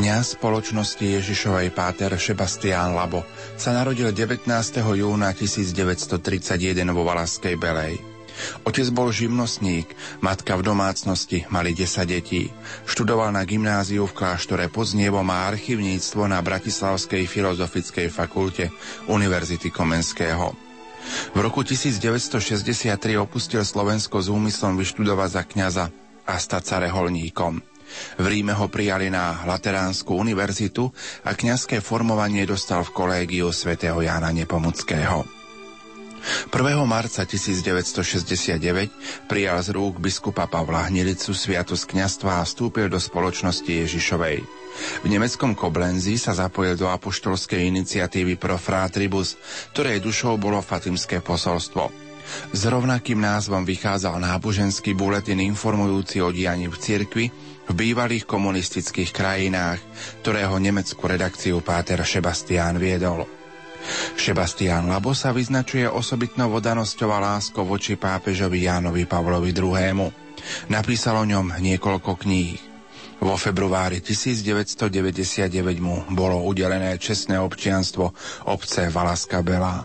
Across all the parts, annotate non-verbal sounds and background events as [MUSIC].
Kňaz spoločnosti Ježišovej páter Sebastián Labo sa narodil 19. júna 1931 vo Valaskej Belej. Otec bol živnostník, matka v domácnosti, mali 10 detí. Študoval na gymnáziu v kláštore pod Znievom a archivníctvo na Bratislavskej filozofickej fakulte Univerzity Komenského. V roku 1963 opustil Slovensko s úmyslom vyštudovať za kňaza a stať sa reholníkom. V Ríme ho prijali na Lateránsku univerzitu a kňazské formovanie dostal v kolégiu svätého Jána Nepomuckého. 1. marca 1969 prijal z rúk biskupa Pavla Hnilicu sviatosť kňastva a vstúpil do spoločnosti Ježišovej. V nemeckom Koblenzi sa zapojil do apoštolskej iniciatívy Pro Fratribus, ktorej dušou bolo Fatimské posolstvo. S rovnakým názvom vychádzal náboženský buletin informujúci o dianí v cirkvi v bývalých komunistických krajinách, ktorého nemeckú redakciu Páter Sebastián viedol. Sebastián Labo sa vyznačuje osobitnou vodanosťou a láskou voči pápežovi Jánovi Pavlovi II. Napísal o ňom niekoľko kníh. Vo februári 1999 mu bolo udelené čestné občianstvo obce Valaska Bela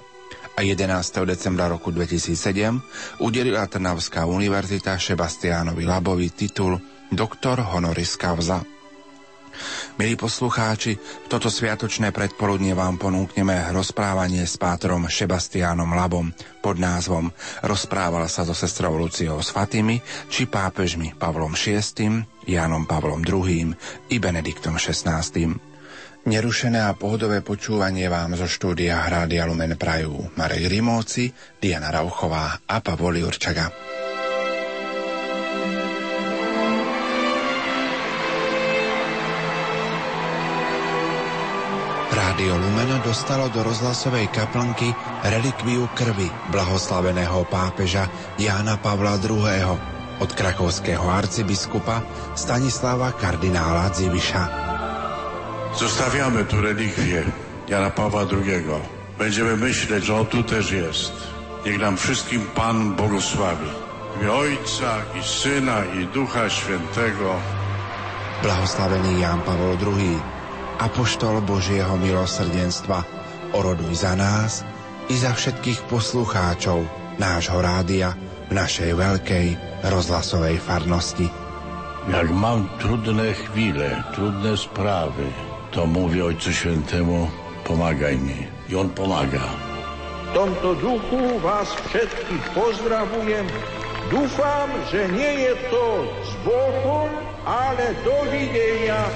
a 11. decembra roku 2007 udelila Trnavská univerzita Sebastiánovi Labovi titul doktor honoris causa. Milí poslucháči, toto sviatočné predpoludne vám ponúkneme rozprávanie s pátrom Sebastiánom Labom pod názvom Rozprával sa so sestrou Luciou s Fatimi či pápežmi Pavlom VI, Jánom Pavlom II i Benediktom XVI. Nerušené a pohodové počúvanie vám zo štúdia Hrádia Lumen Prajú Marek Rimóci, Diana Rauchová a Pavol Jurčaga. Rádio Lumen dostalo do rozhlasovej kaplnky relikviu krvi blahoslaveného pápeža Jána Pavla II. od krakovského arcybiskupa Stanislava kardinála Dziwisza. Zostawiamy tu relikwię Jana Pawła II. Będziemy myśleć, że on tu też jest. Niech nam wszystkim Pan błogosławi. W imię Ojca i Syna i Ducha Świętego. Blahoslavený Ján Pavol II apoštol Božieho milosrdenstva, oroduj za nás i za všetkých poslucháčov nášho rádia v našej veľkej rozhlasovej farnosti. Jak mam trudne chwile, trudne sprawy, to mówię Ojcu Świętemu, pomagaj mi. I On pomaga. W tomto duchu was wszystkich pozdrawiam. Dúfam, że nie jest to z Bohom, ale do widzenia.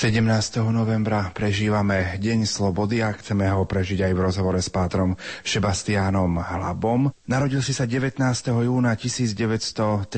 17. novembra prežívame Deň slobody a chceme ho prežiť aj v rozhovore s pátrom Sebastiánom Hlabom. Narodil si sa 19. júna 1931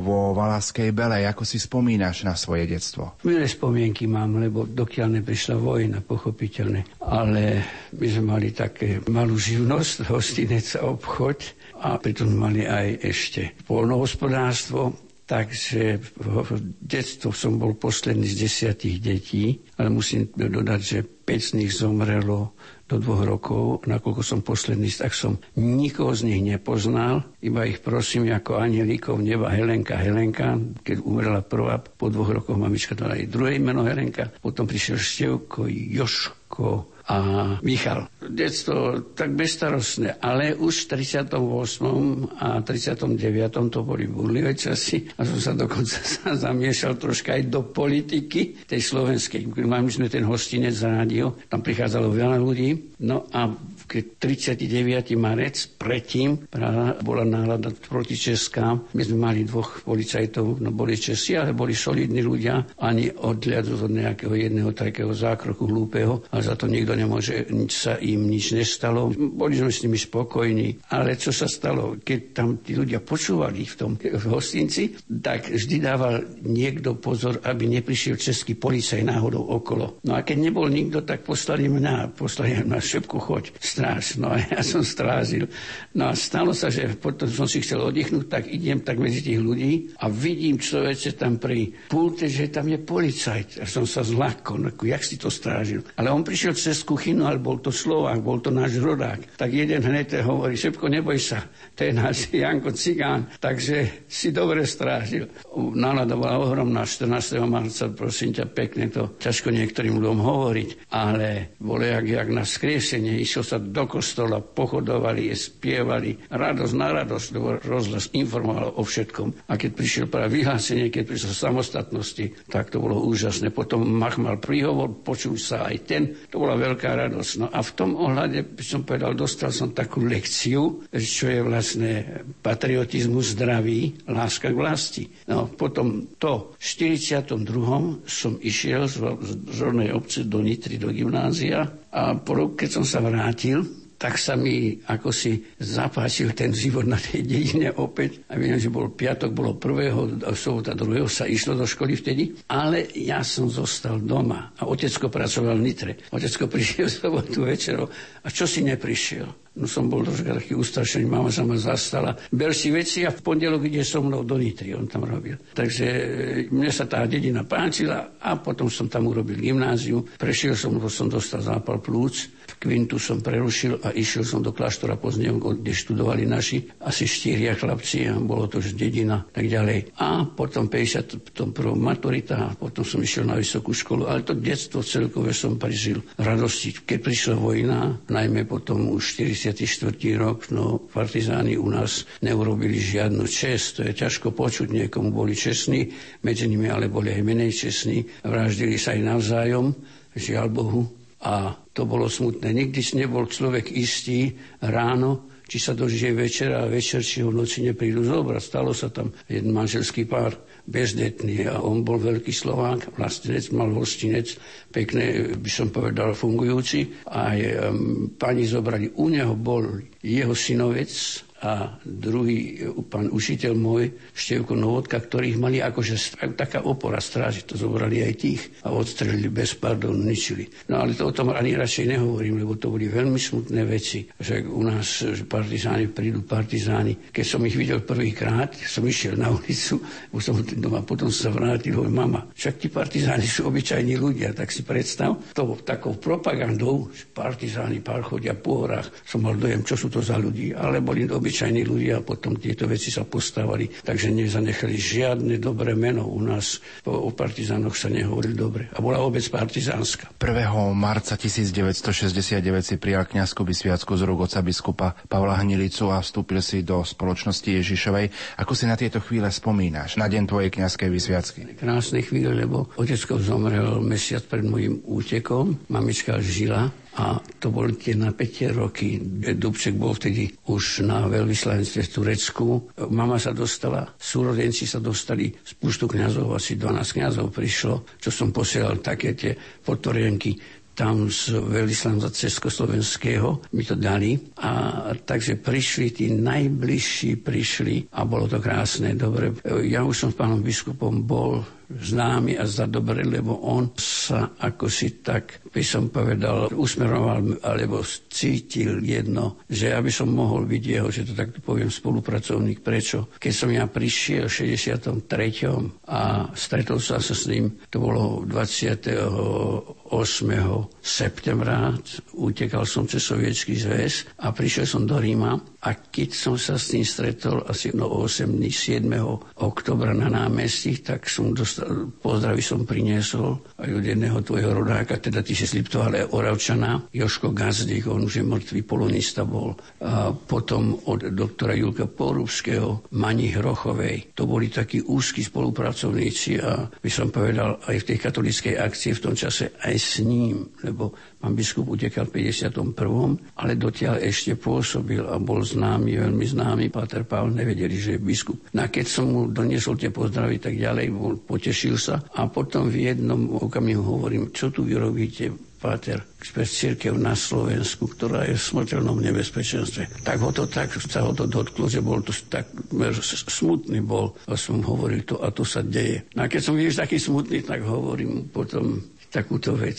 vo Valaskej Belej. Ako si spomínaš na svoje detstvo? Milé spomienky mám, lebo dokiaľ neprišla vojna, pochopiteľne. Ale my sme mali také malú živnosť, hostinec a obchod a pritom mali aj ešte polnohospodárstvo Takže v detstvu som bol posledný z desiatich detí, ale musím dodať, že 5 z nich zomrelo do dvoch rokov. Nakoľko som posledný, tak som nikoho z nich nepoznal. Iba ich prosím ako anielíkov neba Helenka, Helenka. Keď umrela prvá, po dvoch rokoch mamička dala jej druhé meno Helenka. Potom prišiel Števko, Joško, a Michal. Detstvo tak bezstarostné, ale už v 38. a 39. to boli burlivé časy a som sa dokonca [LAUGHS] sa zamiešal troška aj do politiky tej slovenskej. Mali sme ten hostinec za rádio, tam prichádzalo veľa ľudí. No a keď 39. marec, predtým Praha bola nálada Česká. My sme mali dvoch policajtov, no boli Česi, ale boli solidní ľudia, ani odliadu od nejakého jedného takého zákroku hlúpeho, a za to nikto nemôže, nič sa im nič nestalo. Boli sme s nimi spokojní, ale čo sa stalo, keď tam tí ľudia počúvali v tom v hostinci, tak vždy dával niekto pozor, aby neprišiel český policaj náhodou okolo. No a keď nebol nikto, tak poslali mňa, poslali na šepku choď stráž. No a [LAUGHS] ja som strážil. No a stalo sa, že potom som si chcel oddychnúť, tak idem tak medzi tých ľudí a vidím človeče tam pri pulte, že tam je policajt. A som sa zlakol, no, jak si to strážil. Ale on prišiel cez kuchynu, ale bol to Slovák, bol to náš rodák. Tak jeden hneď hovorí, Šepko, neboj sa, to je náš [LAUGHS] Janko Cigán, takže si dobre strážil. Nálada bola ohromná, 14. marca, prosím ťa, pekne to ťažko niektorým ľuďom hovoriť, ale bolo jak, jak na skriesenie, išlo sa do kostola, pochodovali, spievali. Radosť na radosť, lebo rozhlas informoval o všetkom. A keď prišiel práve vyhlásenie, keď prišiel samostatnosti, tak to bolo úžasné. Potom Mach mal príhovor, počul sa aj ten. To bola veľká radosť. No a v tom ohľade by som povedal, dostal som takú lekciu, čo je vlastne patriotizmus zdravý, láska k vlasti. No potom to v 42. som išiel z, z rodnej obce do Nitry, do gymnázia a po roku, keď som sa vrátil, tak sa mi ako si zapáčil ten život na tej dedine opäť. A viem, že bol piatok, bolo prvého, sobota druhého sa išlo do školy vtedy, ale ja som zostal doma a otecko pracoval v Nitre. Otecko [LAUGHS] prišiel v sobotu večero a čo si neprišiel? No som bol troška taký ustrašený, mama sa ma zastala. Ber si veci a v pondelok ide so mnou do Nitry, on tam robil. Takže e, mne sa tá dedina páčila a potom som tam urobil gymnáziu. Prešiel som, som dostal zápal plúc. V Kvintu som prerušil a išiel som do kláštora Poznev, kde študovali naši asi štyria chlapci a bolo to už dedina tak ďalej. A potom 51. maturita a potom som išiel na vysokú školu. Ale to detstvo celkové som prežil radosti. Keď prišla vojna, najmä potom už 40 54. rok, no partizáni u nás neurobili žiadnu čest. To je ťažko počuť, niekomu boli čestní, medzi nimi ale boli aj menej čestní. Vraždili sa aj navzájom, žiaľ Bohu. A to bolo smutné. Nikdy nebol človek istý ráno, či sa dožije večera a večer, či ho v noci neprídu zobrať. Stalo sa tam jeden manželský pár, bezdetný a on bol veľký Slovák, vlastenec, mal hostinec, pekne by som povedal fungujúci. A um, pani zobrali, u neho bol jeho synovec, a druhý pán učiteľ môj, Števko Novodka, ktorých mali akože taká opora stráži. To zobrali aj tých a odstrelili bez pardon, ničili. No ale to o tom ani radšej nehovorím, lebo to boli veľmi smutné veci, že u nás partizáni prídu partizáni. Keď som ich videl prvýkrát, som išiel na ulicu, už som doma, potom sa vrátil, hovorím, mama, však tí partizáni sú obyčajní ľudia, tak si predstav, to takou propagandou, že partizáni pár chodia po horách, som mal dojem, čo sú to za ľudí, ale boli doby obyčajní ľudia a potom tieto veci sa postávali, takže nezanechali žiadne dobré meno. U nás o partizánoch sa nehovorili dobre. A bola obec partizánska. 1. marca 1969 si prijal kniazku vysviacku z rúk oca biskupa Pavla Hnilicu a vstúpil si do spoločnosti Ježišovej. Ako si na tieto chvíle spomínaš, na deň tvojej kniazkej vysviacky? Krásne chvíle, lebo otecko zomrel mesiac pred môjim útekom, mamička žila A to boli tie napätie roky. Dubček bol vtedy už na veľvyslanectve v Turecku. Mama sa dostala, súrodenci sa dostali z púštu kniazov, asi 12 kniazov prišlo, čo som posielal také tie potvorenky tam z veľvyslanca Československého mi to dali. A takže prišli, tí najbližší prišli a bolo to krásne, dobre. Ja už som s pánom biskupom bol známy a za dobre, lebo on sa ako si tak, by som povedal, usmeroval alebo cítil jedno, že aby som mohol byť jeho, že to tak poviem, spolupracovník. Prečo? Keď som ja prišiel v 63. a stretol sa sa s ním, to bolo 28. septembra, utekal som cez sovietský zväz a prišiel som do Ríma a keď som sa s tým stretol asi no 8. 7. oktobra na námestí, tak som dostal pozdravy som priniesol aj od jedného tvojho rodáka, teda ty si slipto, ale Oravčana, Joško Gazdík, on už je mŕtvý polonista bol. A potom od doktora Julka Porúbského, Mani Hrochovej. To boli takí úzki spolupracovníci a by som povedal aj v tej katolíckej akcii v tom čase aj s ním, lebo pán biskup utekal v 51., ale dotiaľ ešte pôsobil a bol známy, veľmi známy. Páter Pavel nevedeli, že je biskup. No a keď som mu doniesol tie pozdravy, tak ďalej bol potešil sa a potom v jednom okamihu hovorím, čo tu vy robíte, páter, pre církev na Slovensku, ktorá je v smrteľnom nebezpečenstve. Tak ho to tak sa ho to dotklo, že bol to tak smutný bol. A som hovoril to a to sa deje. No a keď som videl taký smutný, tak hovorím potom takúto vec.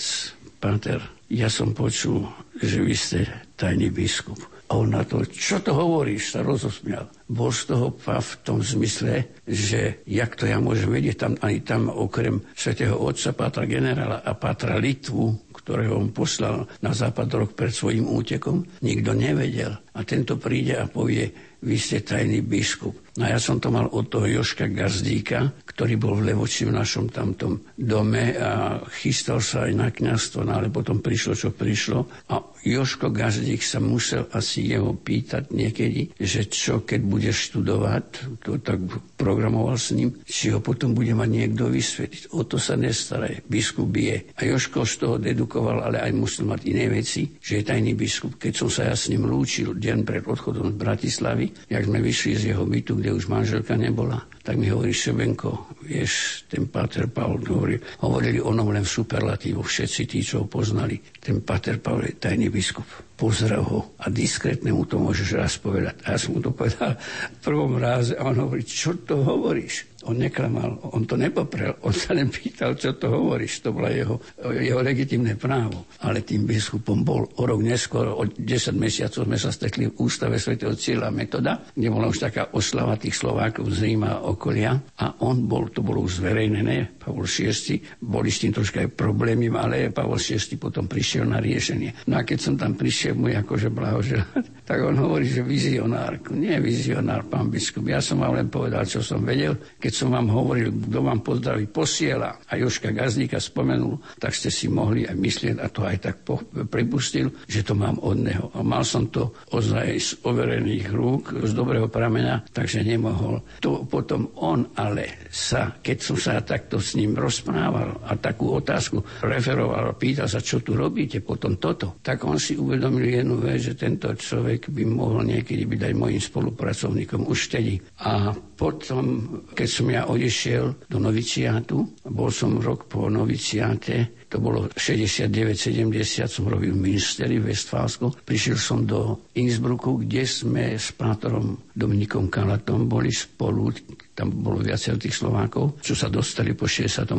Páter, ja som počul, že vy ste tajný biskup. A on na to, čo to hovoríš, sa rozosmial. Bol z toho pav v tom zmysle, že jak to ja môžem vedieť, tam, ani tam okrem svätého Otca Pátra generála a Pátra Litvu, ktorého on poslal na západ rok pred svojim útekom, nikto nevedel. A tento príde a povie, vy ste tajný biskup. No ja som to mal od toho Joška Gazdíka, ktorý bol v Levoči v našom tamtom dome a chystal sa aj na kniazstvo, no ale potom prišlo, čo prišlo. A Joško Gazdík sa musel asi jeho pýtať niekedy, že čo, keď bude študovať, to tak programoval s ním, či ho potom bude mať niekto vysvetliť. O to sa nestaraj. Biskup je. A Joško z toho dedukoval, ale aj musel mať iné veci, že je tajný biskup. Keď som sa ja s ním lúčil deň pred odchodom z Bratislavy, jak sme vyšli z jeho bytu, kde už manželka nebola, tak mi hovorí Šebenko, vieš, ten Pater Paul hovorí, hovorili o ňom len v superlatívu, všetci tí, čo ho poznali. Ten Pater Paul je tajný biskup. Pozdrav ho a diskrétne mu to môžeš raz povedať. A ja som mu to povedal v prvom ráze a on hovorí, čo to hovoríš? On neklamal, on to nepoprel, on sa len pýtal, čo to hovoríš, to bolo jeho, jeho legitimné právo. Ale tým biskupom bol o rok neskôr, o 10 mesiacov sme sa stretli v ústave svätého Cieľa Metoda, kde bola už taká oslava tých Slovákov z Ríma a okolia a on bol, to bolo už zverejnené, Pavol VI, boli s tým troška aj problémy, ale Pavol VI potom prišiel na riešenie. No a keď som tam prišiel mu akože blahoželať, tak on hovorí, že vizionár. Nie vizionár, pán biskup. Ja som vám len povedal, čo som vedel. Keď som vám hovoril, kto vám pozdraví posiela a Joška Gazdíka spomenul, tak ste si mohli aj myslieť, a to aj tak pripustil, že to mám od neho. A mal som to ozaj z overených rúk, z dobrého pramena, takže nemohol. To potom on ale sa, keď som sa takto s ním rozprával a takú otázku referoval, pýtal sa, čo tu robíte, potom toto, tak on si uvedomil jednu vec, že tento človek by mohol niekedy byť aj mojim spolupracovníkom už vtedy. A potom, keď som ja odišiel do noviciátu, bol som rok po noviciáte, to bolo 69-70, som robil v ministeri v Westfálsku. Prišiel som do Innsbrucku, kde sme s pátorom Dominikom Kalatom boli spolu, tam bolo viacero tých Slovákov, čo sa dostali po 68.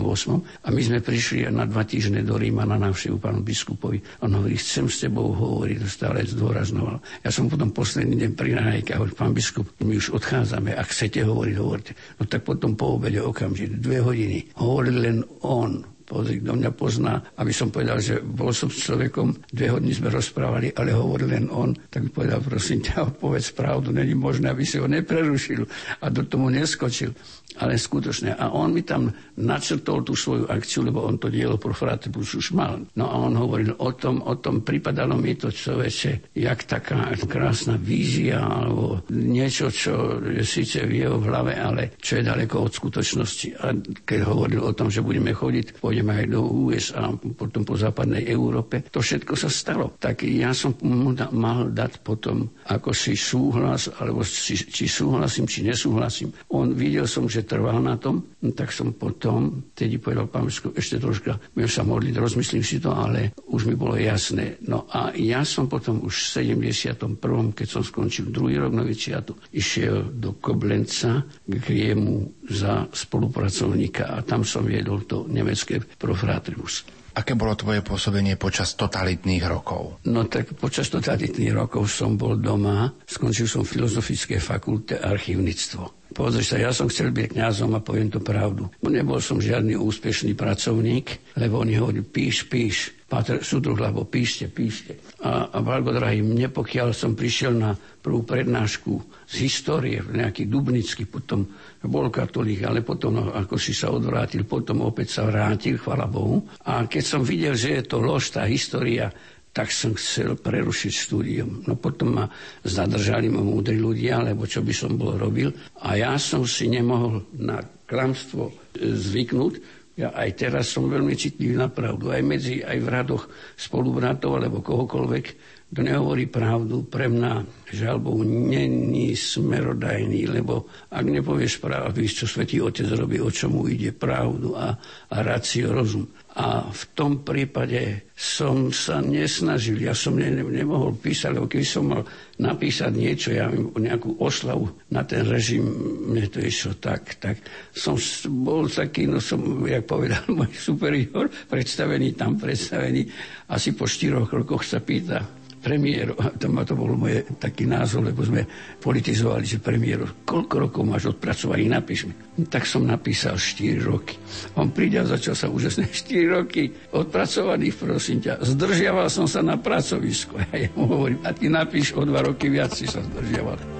A my sme prišli na dva týždne do Ríma na návštevu pánu biskupovi. On hovorí, chcem s tebou hovoriť, stále zdôraznoval. Ja som potom posledný deň pri náhajke hovoril, pán biskup, my už odchádzame, ak chcete hovoriť, hovorte. No tak potom po obede okamžite, dve hodiny, hovoril len on, pozri, kto mňa pozná, aby som povedal, že bol som s človekom, dve hodiny sme rozprávali, ale hovoril len on, tak povedal, prosím ťa, [LAUGHS] odpovedz pravdu, není možné, aby si ho neprerušil a do tomu neskočil ale skutočne. A on mi tam načrtol tú svoju akciu, lebo on to dielo pro Fratibus už mal. No a on hovoril o tom, o tom pripadalo mi to človeče, jak taká krásna vízia, alebo niečo, čo je síce v jeho hlave, ale čo je daleko od skutočnosti. A keď hovoril o tom, že budeme chodiť po pôjdem aj do USA, potom po západnej Európe. To všetko sa stalo. Tak ja som mu da, mal dať potom ako si súhlas, alebo či, či súhlasím, či nesúhlasím. On videl som, že trval na tom, no tak som potom, tedy povedal pán ešte troška, budem sa modliť, rozmyslím si to, ale už mi bolo jasné. No a ja som potom už v 71., keď som skončil druhý rok novičiatu, išiel do Koblenca k jemu za spolupracovníka a tam som viedol to nemecké profratrimus. Aké bolo tvoje pôsobenie počas totalitných rokov? No tak počas totalitných rokov som bol doma, skončil som Filozofické fakulte archívnictvo. Pozri sa, ja som chcel byť kňazom a poviem to pravdu. Nebol som žiadny úspešný pracovník, lebo oni hovorili píš, píš, Páter súdruh, lebo píšte, píšte. A, a Valgo, drahý, mne pokiaľ som prišiel na prvú prednášku z histórie, nejaký Dubnický, potom bol katolík, ale potom, no, ako si sa odvrátil, potom opäť sa vrátil, chvala Bohu. A keď som videl, že je to lož, tá história, tak som chcel prerušiť štúdium. No potom ma zadržali ma múdri ľudia, lebo čo by som bol robil. A ja som si nemohol na klamstvo zvyknúť, ja aj teraz som veľmi citlivý na pravdu. Aj medzi, aj v radoch spolubratov alebo kohokoľvek, kto nehovorí pravdu, pre mňa žalbou není smerodajný, lebo ak nepovieš pravdu, čo Svetý Otec robí, o čomu ide pravdu a, a racio rozum. A v tom prípade som sa nesnažil, ja som ne, nemohol písať, lebo keby som mal napísať niečo, ja nejakú oslavu na ten režim, mne to išlo tak, tak. Som bol taký, no som, jak povedal [LAUGHS] môj superior, predstavený tam, predstavený, asi po štyroch rokoch sa pýta, premiéro, to, to bol môj taký názov, lebo sme politizovali, že premiéro, koľko rokov máš odpracovaný, napíš mi. Tak som napísal 4 roky. On príde a začal sa úžasné [LAUGHS] 4 roky odpracovaný, prosím ťa. Zdržiaval som sa na pracovisku. [LAUGHS] A ja mu hovorím, a ty napíš o 2 roky viac si sa zdržiaval.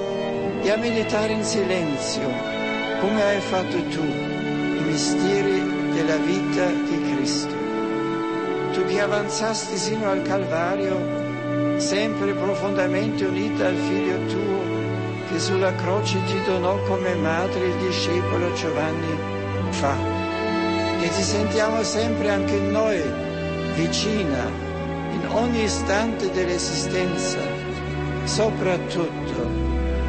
e a meditare in silenzio, come hai fatto tu, i misteri della vita di Cristo. Tu che avanzasti sino al Calvario, sempre profondamente unita al Figlio tuo, che sulla croce ti donò come madre il discepolo Giovanni, fa, che ti sentiamo sempre anche noi vicina in ogni istante dell'esistenza, soprattutto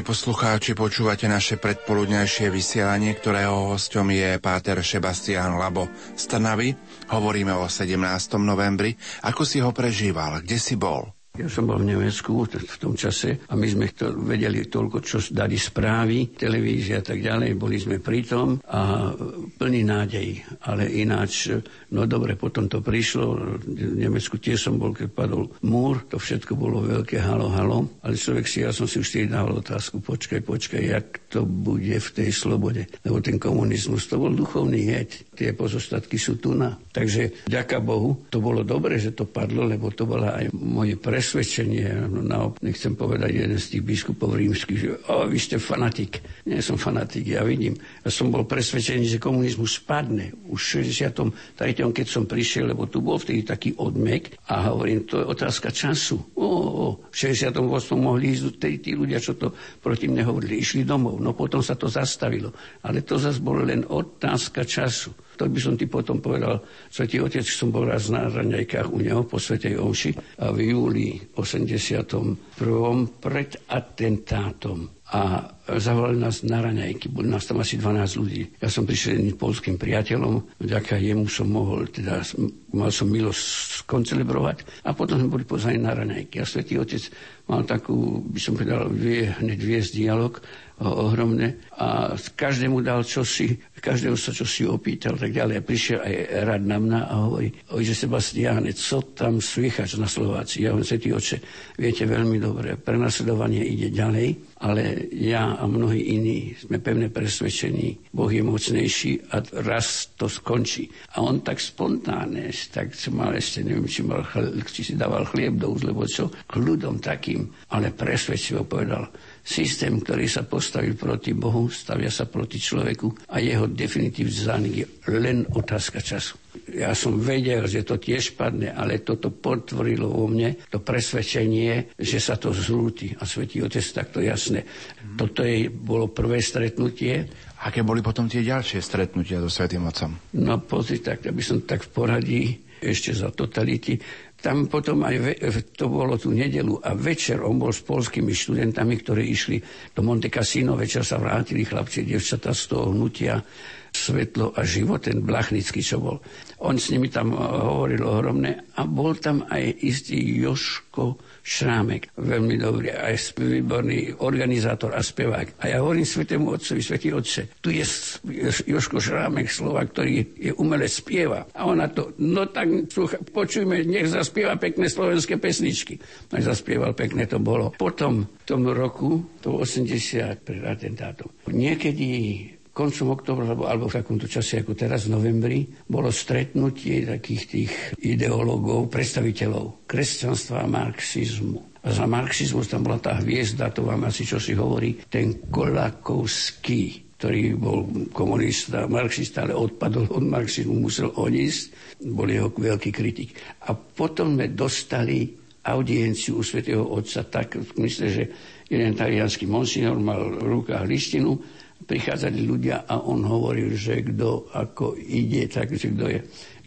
Milí poslucháči, počúvate naše predpoludňajšie vysielanie, ktorého hostom je páter Sebastián Labo z Trnavy. Hovoríme o 17. novembri. Ako si ho prežíval? Kde si bol? Ja som bol v Nemecku v tom čase a my sme to vedeli toľko, čo dali správy, televízia a tak ďalej. Boli sme pri tom a plný nádej. Ale ináč, no dobre, potom to prišlo. V Nemecku tiež som bol, keď padol múr. To všetko bolo veľké halo, halo. Ale človek si, ja som si už tiež dával otázku, počkaj, počkaj, jak to bude v tej slobode. Lebo ten komunizmus, to bol duchovný heď. Tie pozostatky sú tu na. Takže, ďaká Bohu, to bolo dobre, že to padlo, lebo to bola aj moje pre presvedčenie, no, no, nechcem povedať jeden z tých biskupov rímskych, že o, vy ste fanatik. Nie som fanatik, ja vidím. Ja som bol presvedčený, že komunizmus spadne. Už v 63. keď som prišiel, lebo tu bol vtedy taký odmek a hovorím, to je otázka času. O, o, v 68. mohli ísť tí, tí ľudia, čo to proti mne hovorili, išli domov. No potom sa to zastavilo. Ale to zase bolo len otázka času. To by som ti potom povedal, Svetý Otec, som bol raz na raňajkách u neho po Svetej Omši a v júli 81. pred atentátom a zavolali nás na raňajky. Boli nás tam asi 12 ľudí. Ja som prišiel jedným polským priateľom, vďaka jemu som mohol, teda mal som milosť skoncelebrovať a potom sme boli pozvaní na raňajky. A Svetý Otec mal takú, by som povedal, vie, hneď viesť dialog ohromné a každému dal čosi, každého sa čosi opýtal tak ďalej. A prišiel aj rad na mňa a hovorí, ojže Sebastiáne, co tam slychač na Slováci? Ja hovorím, Svetý oče, viete veľmi dobre, prenasledovanie ide ďalej, ale ja a mnohí iní sme pevne presvedčení, Boh je mocnejší a raz to skončí. A on tak spontánne, tak mal ešte, neviem, či, mal, či si dával chlieb do lebo čo, kľudom takým, ale presvedčivo povedal, Systém, ktorý sa postavil proti Bohu, stavia sa proti človeku a jeho definitívny zánik je len otázka času. Ja som vedel, že to tiež padne, ale toto potvorilo vo mne to presvedčenie, že sa to zrúti. A Svetý Otec takto jasné. Mm. Toto je, bolo prvé stretnutie. Aké boli potom tie ďalšie stretnutia so Svetým Otcom? No pozri, tak aby som tak v poradí ešte za totality tam potom aj ve, to bolo tú nedelu a večer on bol s polskými študentami, ktorí išli do Monte Cassino, večer sa vrátili chlapci, devčatá z toho hnutia svetlo a život, ten Blachnický, čo bol. On s nimi tam hovoril ohromné a bol tam aj istý Joško Šrámek, veľmi dobrý, aj výborný organizátor a spevák. A ja hovorím svetému otcovi, svetý otče, tu je Joško Šrámek, slova, ktorý je umelec spieva. A ona to, no tak počujme, nech zaspieva pekné slovenské pesničky. No zaspieval, pekne to bolo. Potom v tom roku, to 80 pred atentátom, niekedy koncom oktobra alebo, alebo v takomto čase ako teraz v novembri bolo stretnutie takých tých ideológov, predstaviteľov kresťanstva a marxizmu. A za marxizmus tam bola tá hviezda, to vám asi čo si hovorí, ten Kolakovský, ktorý bol komunista, marxista, ale odpadol od marxizmu, musel odísť, bol jeho veľký kritik. A potom sme dostali audienciu u svätého Otca tak, myslím, že jeden talianský monsignor mal v rukách listinu prichádzali ľudia a on hovoril, že kto ako ide, takže kto je.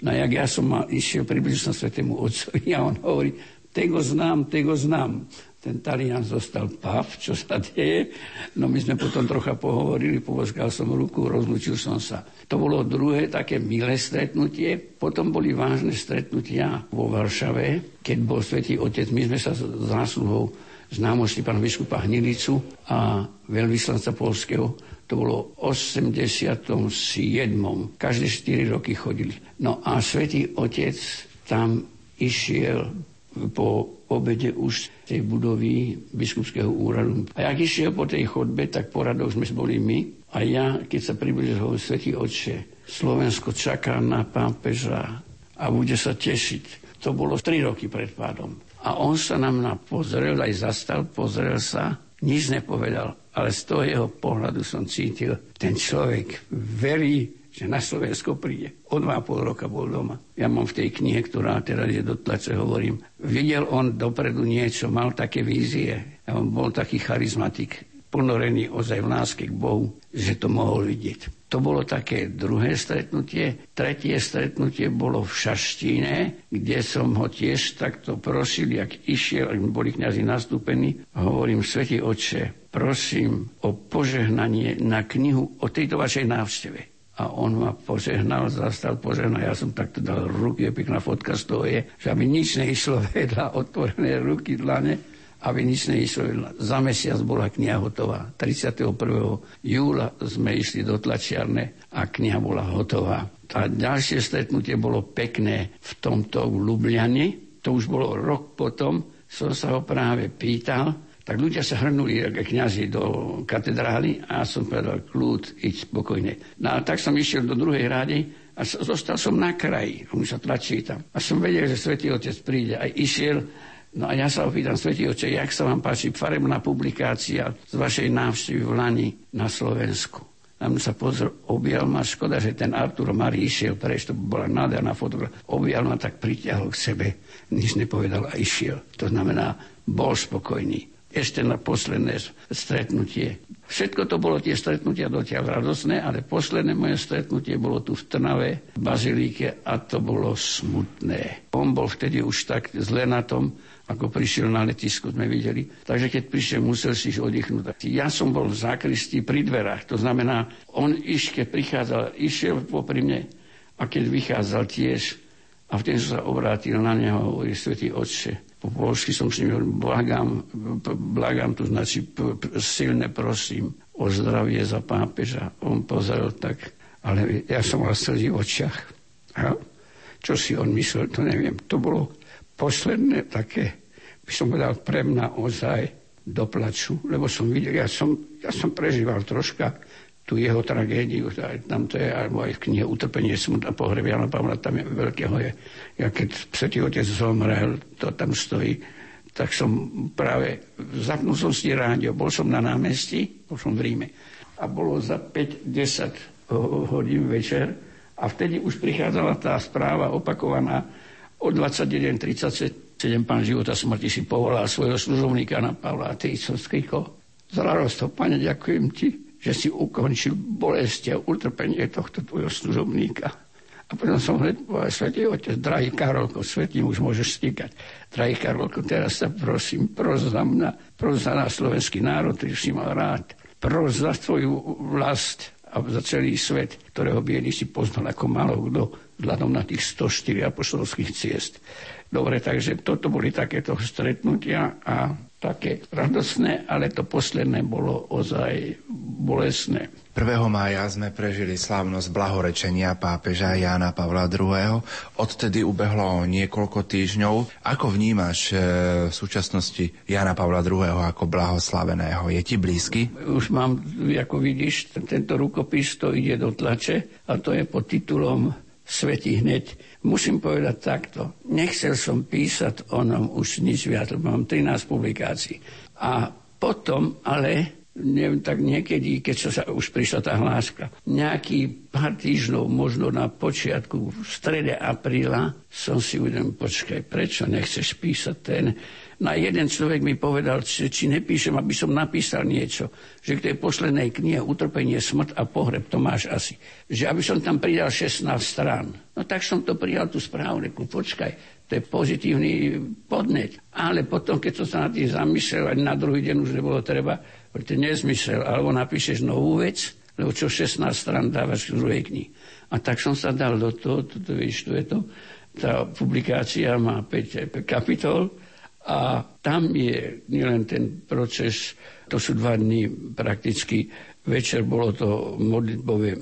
No jak ja som mal, išiel približne svetému otcovi a on hovorí, tego znám, tego znám. Ten Talian zostal pav, čo sa deje. No my sme potom trocha pohovorili, povoskal som ruku, rozlučil som sa. To bolo druhé také milé stretnutie. Potom boli vážne stretnutia vo Varšave, keď bol Svetý Otec. My sme sa s zásluhou známosti pána biskupa Hnilicu a veľvyslanca polského bolo v 87. Každé 4 roky chodili. No a svätý Otec tam išiel po obede už tej budovy biskupského úradu. A jak išiel po tej chodbe, tak poradok sme boli my. A ja, keď sa približil, hovoril, Svetý Otče, Slovensko čaká na pápeža a bude sa tešiť. To bolo 3 roky pred pádom. A on sa nám na pozrel, aj zastal, pozrel sa, nič nepovedal ale z toho jeho pohľadu som cítil, ten človek verí, že na Slovensko príde. O dva pol roka bol doma. Ja mám v tej knihe, ktorá teraz je do tlače, hovorím. Videl on dopredu niečo, mal také vízie. A on bol taký charizmatik. Ponorený ozaj v láske k Bohu, že to mohol vidieť. To bolo také druhé stretnutie. Tretie stretnutie bolo v Šaštíne, kde som ho tiež takto prosil, jak išiel, ak boli kniazy nastúpení. Hovorím, Svetý Otče, prosím o požehnanie na knihu o tejto vašej návšteve a on ma požehnal, zastal požehnal, ja som takto dal ruky, je pekná fotka z toho je, že aby nič neišlo vedľa, otvorené ruky, dlane, aby nič neišlo. Za mesiac bola kniha hotová. 31. júla sme išli do tlačiarne a kniha bola hotová. A ďalšie stretnutie bolo pekné v tomto v Ljubljani. To už bolo rok potom, som sa ho práve pýtal, tak ľudia sa hrnuli kniazy do katedrály a som povedal, kľud, iď spokojne. No a tak som išiel do druhej rady a zostal som na kraji, on sa tlačí tam. A som vedel, že Svetý Otec príde. A išiel, no a ja sa opýtam, Svetý Otec, jak sa vám páči farebná publikácia z vašej návštevy v Lani na Slovensku. A on sa pozrel, objal ma, škoda, že ten Artur Mari išiel, preč to bola nádherná fotografia, objal ma, tak pritiahol k sebe, nič nepovedal a išiel. To znamená, bol spokojný ešte na posledné stretnutie. Všetko to bolo tie stretnutia dotiaľ radosné, ale posledné moje stretnutie bolo tu v Trnave, v Bazilíke a to bolo smutné. On bol vtedy už tak zle na tom, ako prišiel na letisku, sme videli. Takže keď prišiel, musel si oddychnúť. Ja som bol v zákristi pri dverách, to znamená, on iš, keď prichádzal, išiel popri mne a keď vychádzal tiež, a vtedy som sa obrátil na neho hovorí, Svetý Otče, po polsky som s ním hovoril, blagám, blagám to znači silne prosím o zdravie za pápeža. On pozrel tak, ale ja som mal slzy v očiach. A čo si on myslel, to neviem. To bolo posledné také, by som povedal, pre mňa ozaj do plaču, lebo som videl, ja som, ja som prežíval troška tú jeho tragédiu, tam to je, alebo aj v knihe Utrpenie smut a pohreb Jana Pavla, tam je veľkého je. Ja keď Svetý Otec zomrel, to tam stojí, tak som práve, zapnul som si rádio, bol som na námestí, bol som v Ríme a bolo za 5-10 hodín večer a vtedy už prichádzala tá správa opakovaná o 21.37 pán života smrti si povolal svojho služovníka na Pavla a ty som skrikol, z radosťou, pane, ďakujem ti, že si ukončil bolesti a utrpenie tohto tvojho služobníka. A potom som hneď povedal, Svetý Otec, drahý Karolko, Svetý už môžeš stýkať. Drahý Karolko, teraz sa prosím, pros za mňa, pros za náš slovenský národ, ktorý si mal rád, pros za tvoju vlast a za celý svet, ktorého biedy si poznal ako malo kto, vzhľadom na tých 104 apoštolských ciest. Dobre, takže toto boli takéto stretnutia a také radosné, ale to posledné bolo ozaj bolesné. 1. mája sme prežili slávnosť blahorečenia pápeža Jána Pavla II. Odtedy ubehlo niekoľko týždňov. Ako vnímaš e, v súčasnosti Jána Pavla II. ako blahoslaveného? Je ti blízky? Už mám, ako vidíš, tento rukopis to ide do tlače a to je pod titulom Svetý hneď. Musím povedať takto. Nechcel som písať o ňom už nič viac, mám 13 publikácií. A potom ale neviem, tak niekedy, keď sa už prišla tá hláška, nejaký pár týždňov, možno na počiatku, v strede apríla, som si uvedomil, počkaj, prečo nechceš písať ten? Na jeden človek mi povedal, či, či nepíšem, aby som napísal niečo, že k tej poslednej knihe Utrpenie, smrt a pohreb, to máš asi, že aby som tam pridal 16 strán. No tak som to prijal tú správu, reku, počkaj, to je pozitívny podnet. Ale potom, keď som sa na tým zamyslel, ani na druhý deň už nebolo treba, to je nezmysel. Alebo napíšeš novú vec, lebo čo 16 stran dávaš v druhej knihy. A tak som sa dal do toho, to, to, vieš, to je to, tá publikácia má 5, 5 kapitol a tam je nielen ten proces, to sú dva dní prakticky, večer bolo to modlitbové,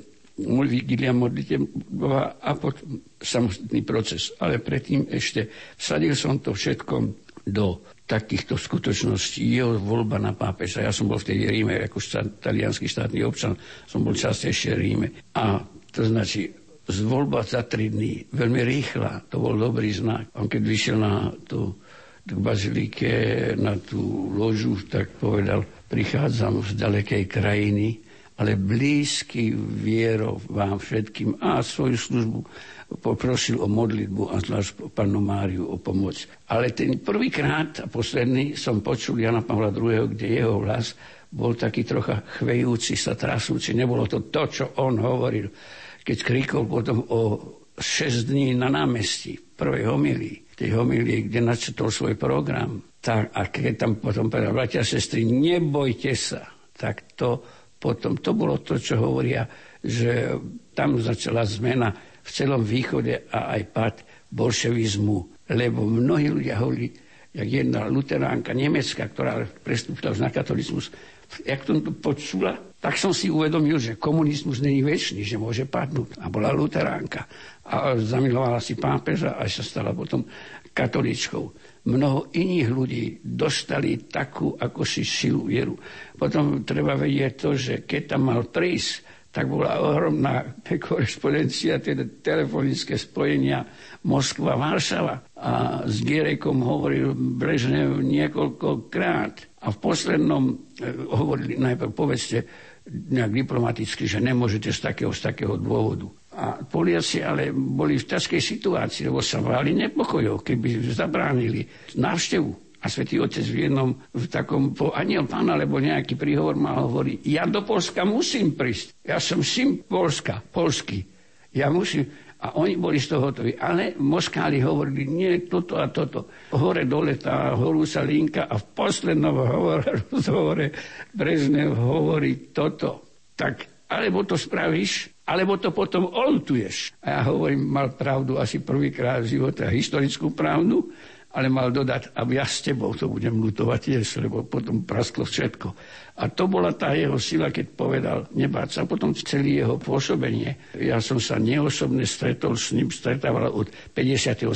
vigilia modlitbová a potom samotný proces. Ale predtým ešte vsadil som to všetko do takýchto skutočností. Jeho voľba na pápeža. Ja som bol vtedy v Ríme, ako štát, talianský štátny občan, som bol častejšie v Ríme. A to značí, z voľba za tri dní, veľmi rýchla, to bol dobrý znak. On keď vyšiel na tú k bazilike, na tú ložu, tak povedal, prichádzam z dalekej krajiny, ale blízky vierov vám všetkým a svoju službu poprosil o modlitbu a zvlášť panu Máriu o pomoc. Ale ten prvýkrát a posledný som počul Jana Pavla II., kde jeho hlas bol taký trocha chvejúci sa, trasúci. Nebolo to to, čo on hovoril. Keď kríkol potom o 6 dní na námestí, prvej homilii, tej homilii, kde načetol svoj program, tak, a keď tam potom povedal, bratia a sestry, nebojte sa, tak to potom, to bolo to, čo hovoria, že tam začala zmena v celom východe a aj pad bolševizmu, lebo mnohí ľudia hovorili, jak jedna luteránka nemecká, ktorá prestúpila už na katolizmus, jak to počula, tak som si uvedomil, že komunizmus není väčší, že môže padnúť. A bola luteránka. A zamilovala si pápeža a sa stala potom katoličkou. Mnoho iných ľudí dostali takú ako si silu vieru. Potom treba vedieť to, že keď tam mal prísť, tak bola ohromná [LAUGHS] korespondencia, teda telefonické spojenia Moskva-Varšava. A s Gierekom hovoril Brežnev niekoľkokrát. A v poslednom eh, hovorili najprv, povedzte nejak diplomaticky, že nemôžete z takého, z takého dôvodu. A Poliaci ale boli v ťažkej situácii, lebo sa váli nepokojov, keby zabránili návštevu. A svätý Otec v jednom, v takom, po aniel pán alebo nejaký príhovor ma hovorí, ja do Polska musím prísť. Ja som syn Polska, polský. Ja musím. A oni boli z toho hotoví. Ale Moskáli hovorili, nie toto a toto. Hore dole tá horúca linka a v poslednom hovore, [LAUGHS] rozhovore Breznev hovorí toto. Tak alebo to spravíš, alebo to potom oltuješ. A ja hovorím, mal pravdu asi prvýkrát v živote, historickú pravdu, ale mal dodať, a ja s tebou to budem lutovať tiež, lebo potom prasklo všetko. A to bola tá jeho sila, keď povedal, nebáť sa. Potom celý jeho pôsobenie. Ja som sa neosobne stretol s ním, stretával od 57.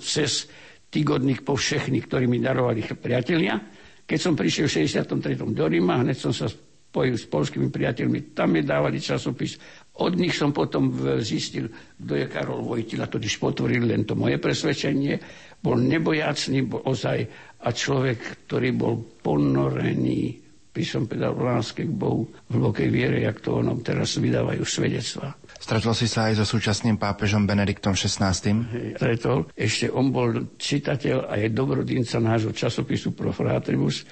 cez Tigodník po všechny, ktorí mi darovali priatelia. Keď som prišiel v 63. do Ríma, hneď som sa spojil s polskými priateľmi, tam mi dávali časopis od nich som potom zistil, kto je Karol Vojtila, totiž potvrdil len to moje presvedčenie. Bol nebojacný, bol ozaj a človek, ktorý bol ponorený, by som povedal, v láske k Bohu, v hlbokej viere, jak to onom teraz vydávajú svedectva. Stretol si sa aj so súčasným pápežom Benediktom XVI? Stretol. Ešte on bol čitateľ a je dobrodinca nášho časopisu Pro Fratribus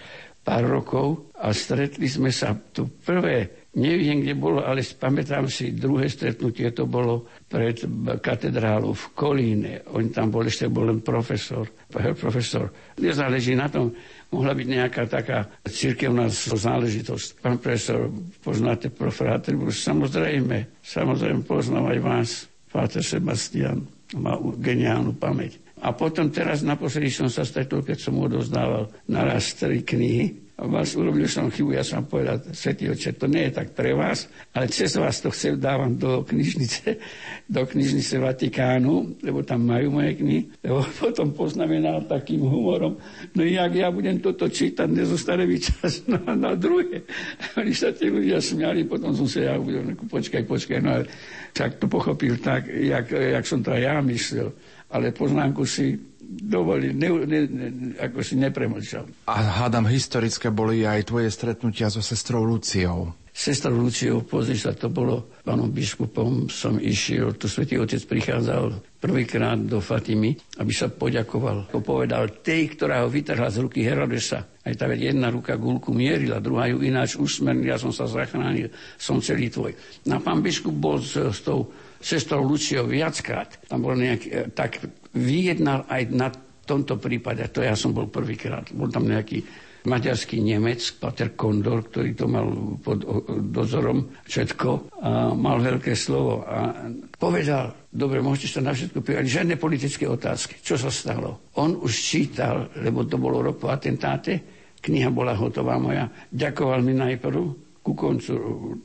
pár rokov a stretli sme sa to prvé Neviem, kde bolo, ale pamätám si, druhé stretnutie to bolo pred katedrálou v Kolíne. On tam bol, ešte bol len profesor. profesor. Nezáleží na tom, mohla byť nejaká taká cirkevná záležitosť. Pán profesor, poznáte profrátribus? Samozrejme, samozrejme poznám aj vás, Páter Sebastian. Má geniálnu pamäť. A potom teraz naposledy som sa stretol, keď som mu odozdával naraz tri knihy vás urobil som chybu, ja som povedal, Svetý oče, to nie je tak pre vás, ale cez vás to chcem dávam do knižnice, do knižnice Vatikánu, lebo tam majú moje knihy, lebo [LAUGHS] potom poznamenal takým humorom, no jak ja budem toto čítať, nezostane mi čas na, na druhé. [LAUGHS] Oni sa tí ľudia smiali, potom som sa ja uvedel, počkaj, počkaj, no ale tak to pochopil tak, jak, jak som to aj ja myslel. Ale poznámku si dovolil, ne, ne, ne, ako si nepremlčal. A hádam, historické boli aj tvoje stretnutia so sestrou Luciou. Sestrou Luciou, pozri sa, to bolo pánom biskupom, som išiel, tu svätý Otec prichádzal prvýkrát do Fatimy, aby sa poďakoval. To povedal tej, ktorá ho vytrhla z ruky Herodesa. Aj tá jedna ruka gulku mierila, druhá ju ináč usmernila, som sa zachránil, som celý tvoj. Na pán biskup bol s, s tou sestrou Luciou viackrát. Tam bol nejaký, e, tak vyjednal aj na tomto prípade, to ja som bol prvýkrát, bol tam nejaký maďarský Nemec, Pater Kondor, ktorý to mal pod dozorom všetko a mal veľké slovo a povedal, dobre, môžete sa na všetko pýtať, žiadne politické otázky. Čo sa stalo? On už čítal, lebo to bolo rok po atentáte, kniha bola hotová moja, ďakoval mi najprv ku koncu,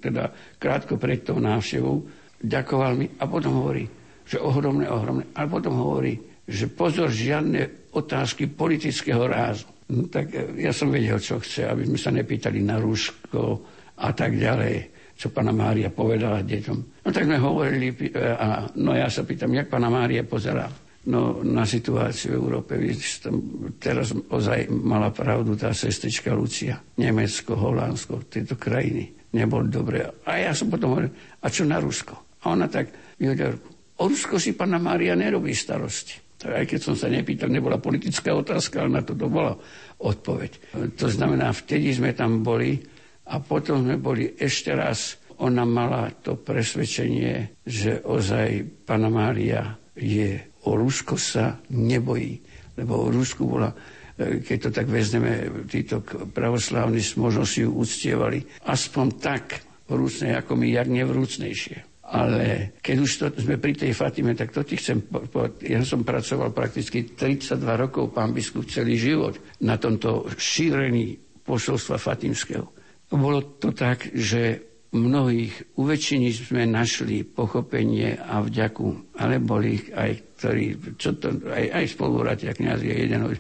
teda krátko pred tou návštevou, ďakoval mi a potom hovorí, že ohromné, ohromné. Ale potom hovorí, že pozor, žiadne otázky politického rázu. No, tak e, ja som vedel, čo chce, aby sme sa nepýtali na Rusko a tak ďalej, čo pána Mária povedala deťom. No tak sme hovorili, e, a, no ja sa pýtam, jak pána Mária pozerá no, na situáciu v Európe. Teraz ozaj mala pravdu tá sestrička Lucia. Nemecko, Holandsko, tieto krajiny. Nebol dobre. A ja som potom hovoril, a čo na Rusko? A ona tak ruku. O Rusko si pána Mária nerobí starosti. Tak aj keď som sa nepýtal, nebola politická otázka, ale na to to bola odpoveď. To znamená, vtedy sme tam boli A potom sme boli ešte raz, ona mala to presvedčenie, že ozaj Pana Mária je o Rusko sa nebojí, lebo o Rusku bola e, keď to tak vezmeme, títo pravoslávni možno si ju uctievali aspoň tak vrúcne, ako my, jak nevrúcnejšie. Ale keď už to, sme pri tej Fatime, tak to ti chcem povedať. Ja som pracoval prakticky 32 rokov, pán biskup, celý život na tomto šírení posolstva Fatimského. Bolo to tak, že mnohých, u väčšiny sme našli pochopenie a vďaku, ale boli aj, ktorí, čo to, aj, aj spolubratia kniazy, jeden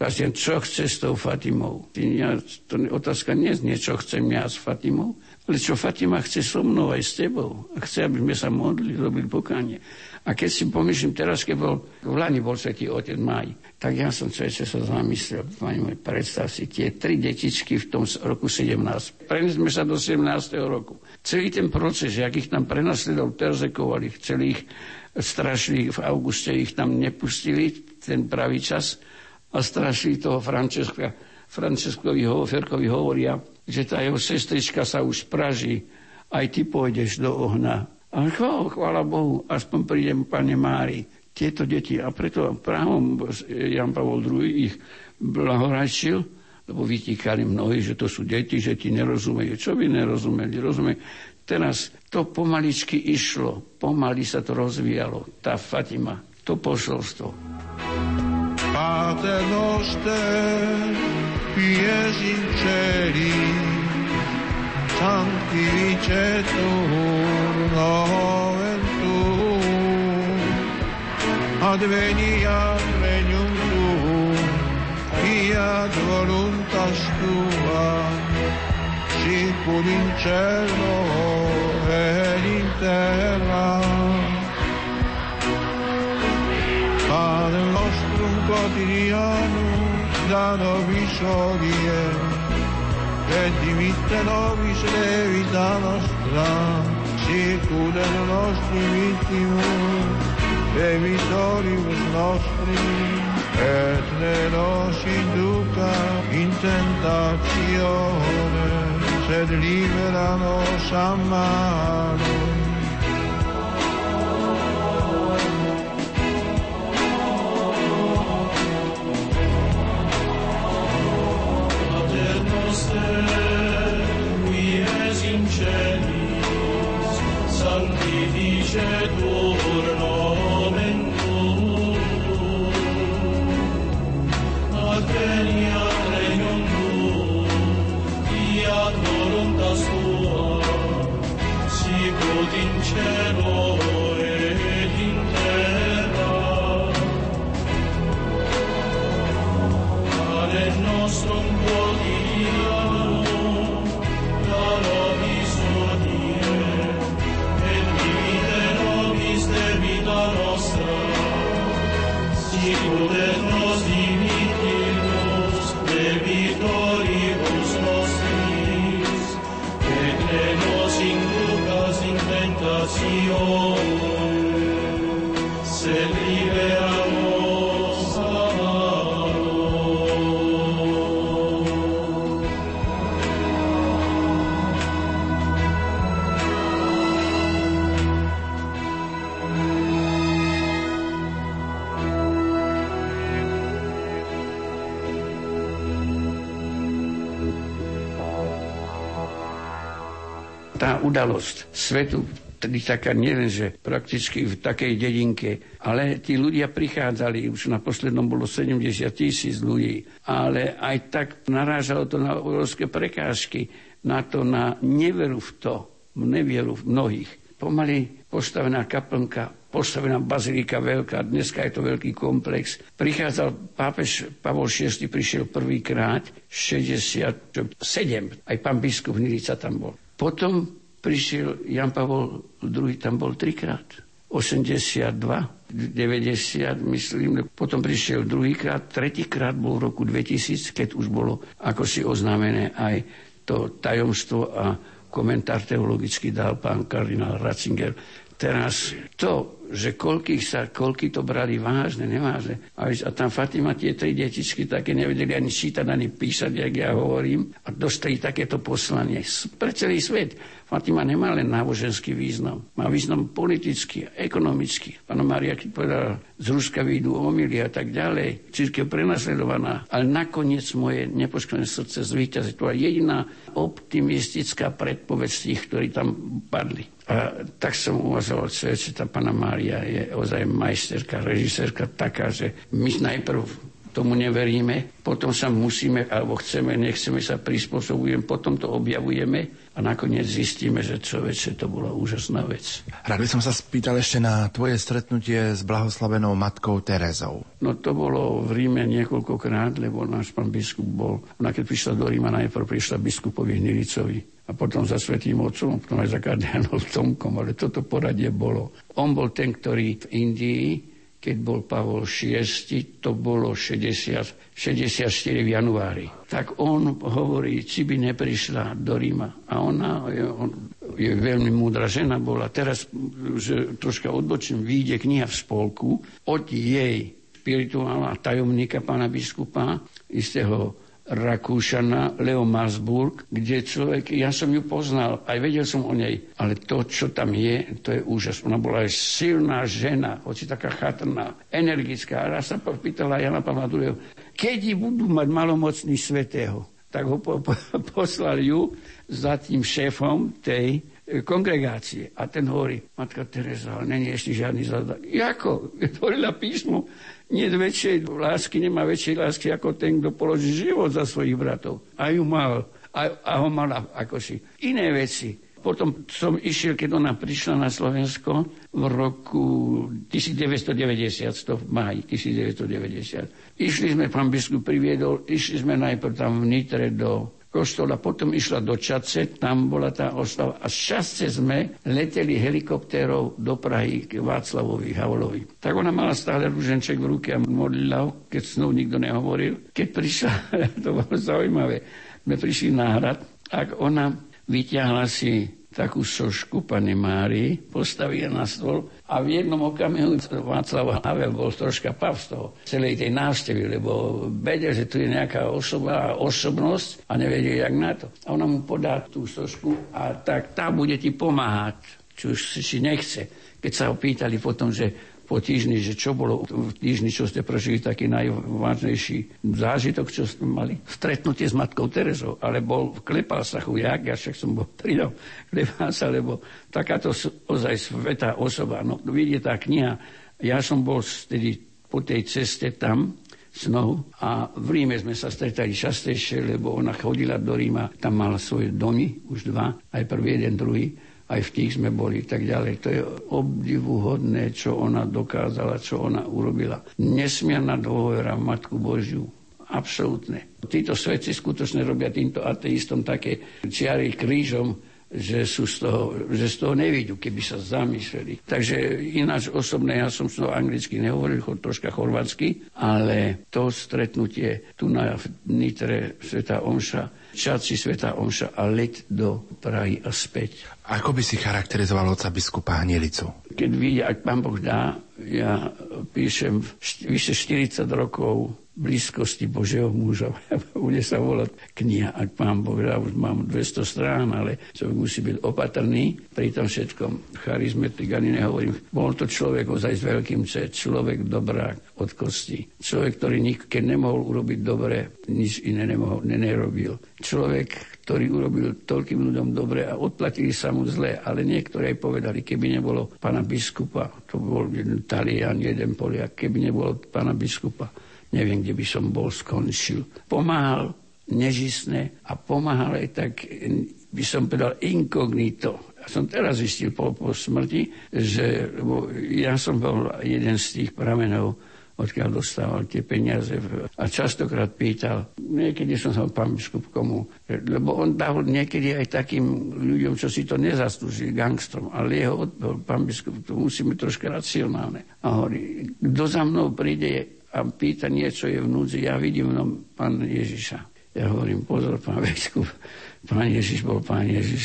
vlastne, čo chce s tou Fatimou. Ja, to otázka nie je, čo chcem ja s Fatimou, ale čo Fatima chce so mnou aj s tebou. A chce, aby sme sa modlili, robili pokánie. A keď si pomyslím teraz, keď bol, v Lani bol Svetý Otec Maj, tak ja som človeče sa zamyslel, pani môj, predstav si tie tri detičky v tom roku 17. Prenesme sa do 17. roku. Celý ten proces, jak ich tam prenasledol, perzekovali, chceli ich strašili, v auguste ich tam nepustili, ten pravý čas, a strašili toho Franceska. Franceskovi Ferkovi hovoria, že tá jeho sestrička sa už praží, aj ty pôjdeš do ohna. A chvála, chvála Bohu, aspoň prídem pane Mári. Tieto deti, a preto právom Jan Pavol II ich blahorajčil, lebo vytíkali mnohí, že to sú deti, že ti nerozumejú. Čo by nerozumeli? Rozumie. Teraz to pomaličky išlo, pomaly sa to rozvíjalo, tá Fatima, to posolstvo. Pater noster, e sinceri, tanti ricettano ventù, advenia regnum tuum, fiat voluntas tua, sicur in cielo ed in terra. Padre nostro quotidiano, da nobis odie, et dimitte nobis levita nostra, sicur et nostri vittimus, debitoribus nostri, et ne nos induca in tentatione, sed libera nos a mano. Felicenis, sanctificetur in cielo et in terra. Udalosť svetu, tedy taká nielen, že prakticky v takej dedinke, ale tí ľudia prichádzali, už na poslednom bolo 70 tisíc ľudí, ale aj tak narážalo to na obrovské prekážky, na to, na neveru v to, nevieru v mnohých. Pomaly postavená kaplnka, postavená bazilika veľká, dneska je to veľký komplex. Prichádzal pápež Pavol VI, prišiel prvýkrát, 67, aj pán biskup Nilica tam bol. Potom prišiel Jan Pavol II, tam bol trikrát. 82, 90, myslím. Potom prišiel druhýkrát, tretíkrát bol v roku 2000, keď už bolo ako si oznámené aj to tajomstvo a komentár teologicky dal pán kardinál Ratzinger. Teraz to že koľkých sa, koľky to brali vážne, nevážne. A, a tam Fatima tie tri detičky také nevedeli ani čítať, ani písať, jak ja hovorím. A dostali takéto poslanie pre celý svet. Fatima nemá len náboženský význam. Má význam politický, ekonomický. Pána Maria, keď povedala, z Ruska výjdu omily a tak ďalej. Církev prenasledovaná. Ale nakoniec moje nepoškodené srdce zvýťazí. To je jediná optimistická predpoveď tých, ktorí tam padli. A tak som uvažoval, že tá pána Mária je ozaj majsterka, režisérka taká, že my najprv tomu neveríme, potom sa musíme, alebo chceme, nechceme sa prispôsobujeme, potom to objavujeme a nakoniec zistíme, že človeče, to bola úžasná vec. Rád by som sa spýtal ešte na tvoje stretnutie s blahoslavenou matkou Terezou. No to bolo v Ríme niekoľkokrát, lebo náš pán biskup bol, ona keď prišla do Ríma, najprv prišla biskupovi Hnilicovi a potom za Svetým Otcom, potom aj za kardinálom Tomkom, ale toto poradie bolo. On bol ten, ktorý v Indii keď bol Pavol VI, to bolo 60, 64 v januári. Tak on hovorí, či by neprišla do Ríma. A ona je, on, je veľmi múdra žena bola. Teraz, že troška odbočím, vyjde kniha v spolku od jej spirituálna tajomníka pána biskupa, istého Rakúšana, Leo Masburg, kde človek, ja som ju poznal, aj vedel som o nej, ale to, čo tam je, to je úžas. Ona bola aj silná žena, hoci taká chatrná, energická. A raz sa pýtala Jana Pavla II, keď budú mať malomocný svetého, tak ho po, po, poslal ju za tým šéfom tej e, kongregácie. A ten hovorí, Matka Teresa, není ešte žiadny zadatok. Jako? Tvorila [LAUGHS] písmo, nie väčšej lásky, nemá väčšej lásky ako ten, kto položí život za svojich bratov. A ju mal. A, a ho mala ako si. Iné veci. Potom som išiel, keď ona prišla na Slovensko v roku 1990, to v máji 1990. Išli sme, pán biskup priviedol, išli sme najprv tam v Nitre do kostola, potom išla do Čace, tam bola tá oslava a šťastie sme leteli helikoptérov do Prahy k Václavovi Havlovi. Tak ona mala stále rúženček v ruke a modlila ho, keď snou nikto nehovoril. Keď prišla, [LAUGHS] to bolo zaujímavé, sme prišli na hrad, ak ona vyťahla si takú sošku pani Mári, postavila na stôl a v jednom okamihu Václav Havel bol troška pav z toho celej tej návštevy, lebo vedel, že tu je nejaká osoba, osobnosť a nevedel, jak na to. A ona mu podá tú sošku a tak tá bude ti pomáhať, čo si nechce. Keď sa ho pýtali potom, že po týždni, že čo bolo v týždni, čo ste prežili taký najvážnejší zážitok, čo ste mali. Stretnutie s matkou Terezou, ale bol, klepal sa chujak, ja však som bol pridal, klepal sa, lebo takáto ozaj svetá osoba. No vidie tá kniha, ja som bol vtedy po tej ceste tam, snou a v Ríme sme sa stretali častejšie, lebo ona chodila do Ríma, tam mala svoje domy, už dva, aj prvý jeden, druhý aj v tých sme boli tak ďalej. To je obdivuhodné, čo ona dokázala, čo ona urobila. Nesmierna dôvera v Matku Božiu. Absolútne. Títo svedci skutočne robia týmto ateistom také čiary krížom, že, sú z toho, že z toho nevidú, keby sa zamysleli. Takže ináč osobne, ja som z toho anglicky nehovoril, troška chorvátsky, ale to stretnutie tu na Nitre Sveta Omša, Čaci Sveta Omša a let do Prahy a späť. Ako by si charakterizoval oca biskupa Hnilicu? Keď vidí, ak pán Boh dá, ja píšem vyše 40 rokov blízkosti Božieho muža. [LAUGHS] Bude sa volať kniha, ak pán dá, už mám 200 strán, ale človek musí byť opatrný pri tom všetkom. Charizmetik ani nehovorím. Bol to človek ozaj s veľkým C, človek dobrák od kosti. Človek, ktorý nik, keď nemohol urobiť dobre, nič iné nemohol, nerobil. Človek, ktorý urobil toľkým ľuďom dobre a odplatili sa mu zle, ale niektorí aj povedali, keby nebolo pána biskupa, to bol jeden Talian, jeden Poliak, keby nebolo pána biskupa, neviem, kde by som bol skončil. Pomáhal nežisné a pomáhal aj tak, by som povedal, inkognito. Ja som teraz zistil po, po smrti, že ja som bol jeden z tých pramenov, odkiaľ dostával tie peniaze. A častokrát pýtal, niekedy som sa pán biskup komu, lebo on dával niekedy aj takým ľuďom, čo si to nezaslúžili, gangstrom, ale jeho odpovedal, pán biskup, to musíme troška racionálne. A hovorí, kto za mnou príde a pýta niečo je v núdzi, ja vidím no, pán Ježiša. Ja hovorím, pozor, pán biskup, Pán Ježiš bol Pán Ježiš,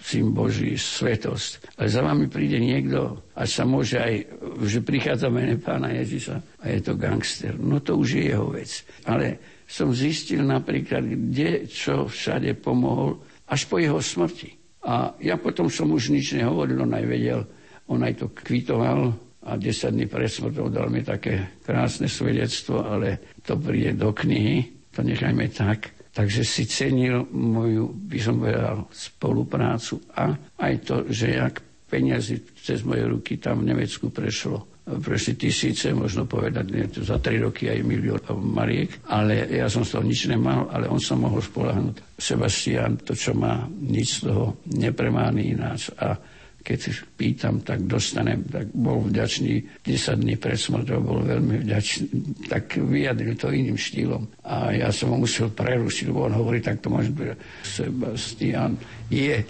syn Boží, svetosť. Ale za vami príde niekto, a sa môže aj, že prichádza mene Pána Ježiša a je to gangster. No to už je jeho vec. Ale som zistil napríklad, kde čo všade pomohol až po jeho smrti. A ja potom som už nič nehovoril, on aj vedel, on aj to kvitoval a 10 dní pred smrtou dal mi také krásne svedectvo, ale to príde do knihy, to nechajme tak. Takže si cenil moju, by som povedal, spoluprácu a aj to, že jak peniazy cez moje ruky tam v Nemecku prešlo. Prešli tisíce, možno povedať, nie, za tri roky aj milión mariek, ale ja som z toho nič nemal, ale on sa mohol spolahnuť. Sebastian, to, čo má, nič z toho nepremáni ináč. A keď pýtam, tak dostanem, tak bol vďačný 10 dní pred smrťou, bol veľmi vďačný, tak vyjadril to iným štýlom. A ja som ho musel prerušiť, lebo on hovorí, tak to môže byť, Sebastian je,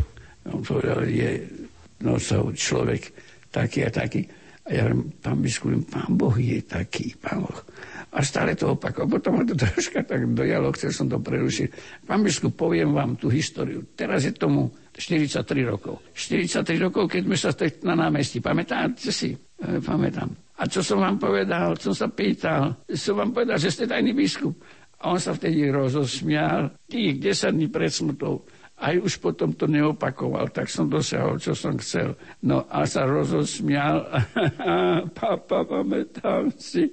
on povedal, je no, človek taký a taký. A ja hovorím, pán biskup, pán Boh je taký, pán Boh. A stále to opakoval. Potom ma to troška tak dojalo, chcel som to prerušiť. Pán biskup, poviem vám tú históriu. Teraz je tomu 43 rokov. 43 rokov, keď sme sa stretli na námestí. Pamätáte si? E, pamätám. A čo som vám povedal? Som sa pýtal. Som vám povedal, že ste tajný biskup. A on sa vtedy rozosmial. Tých 10 dní pred smrtou. Aj už potom to neopakoval, tak som dosiahol, čo som chcel. No a sa rozosmial. [LAUGHS] Papa, pamätám si,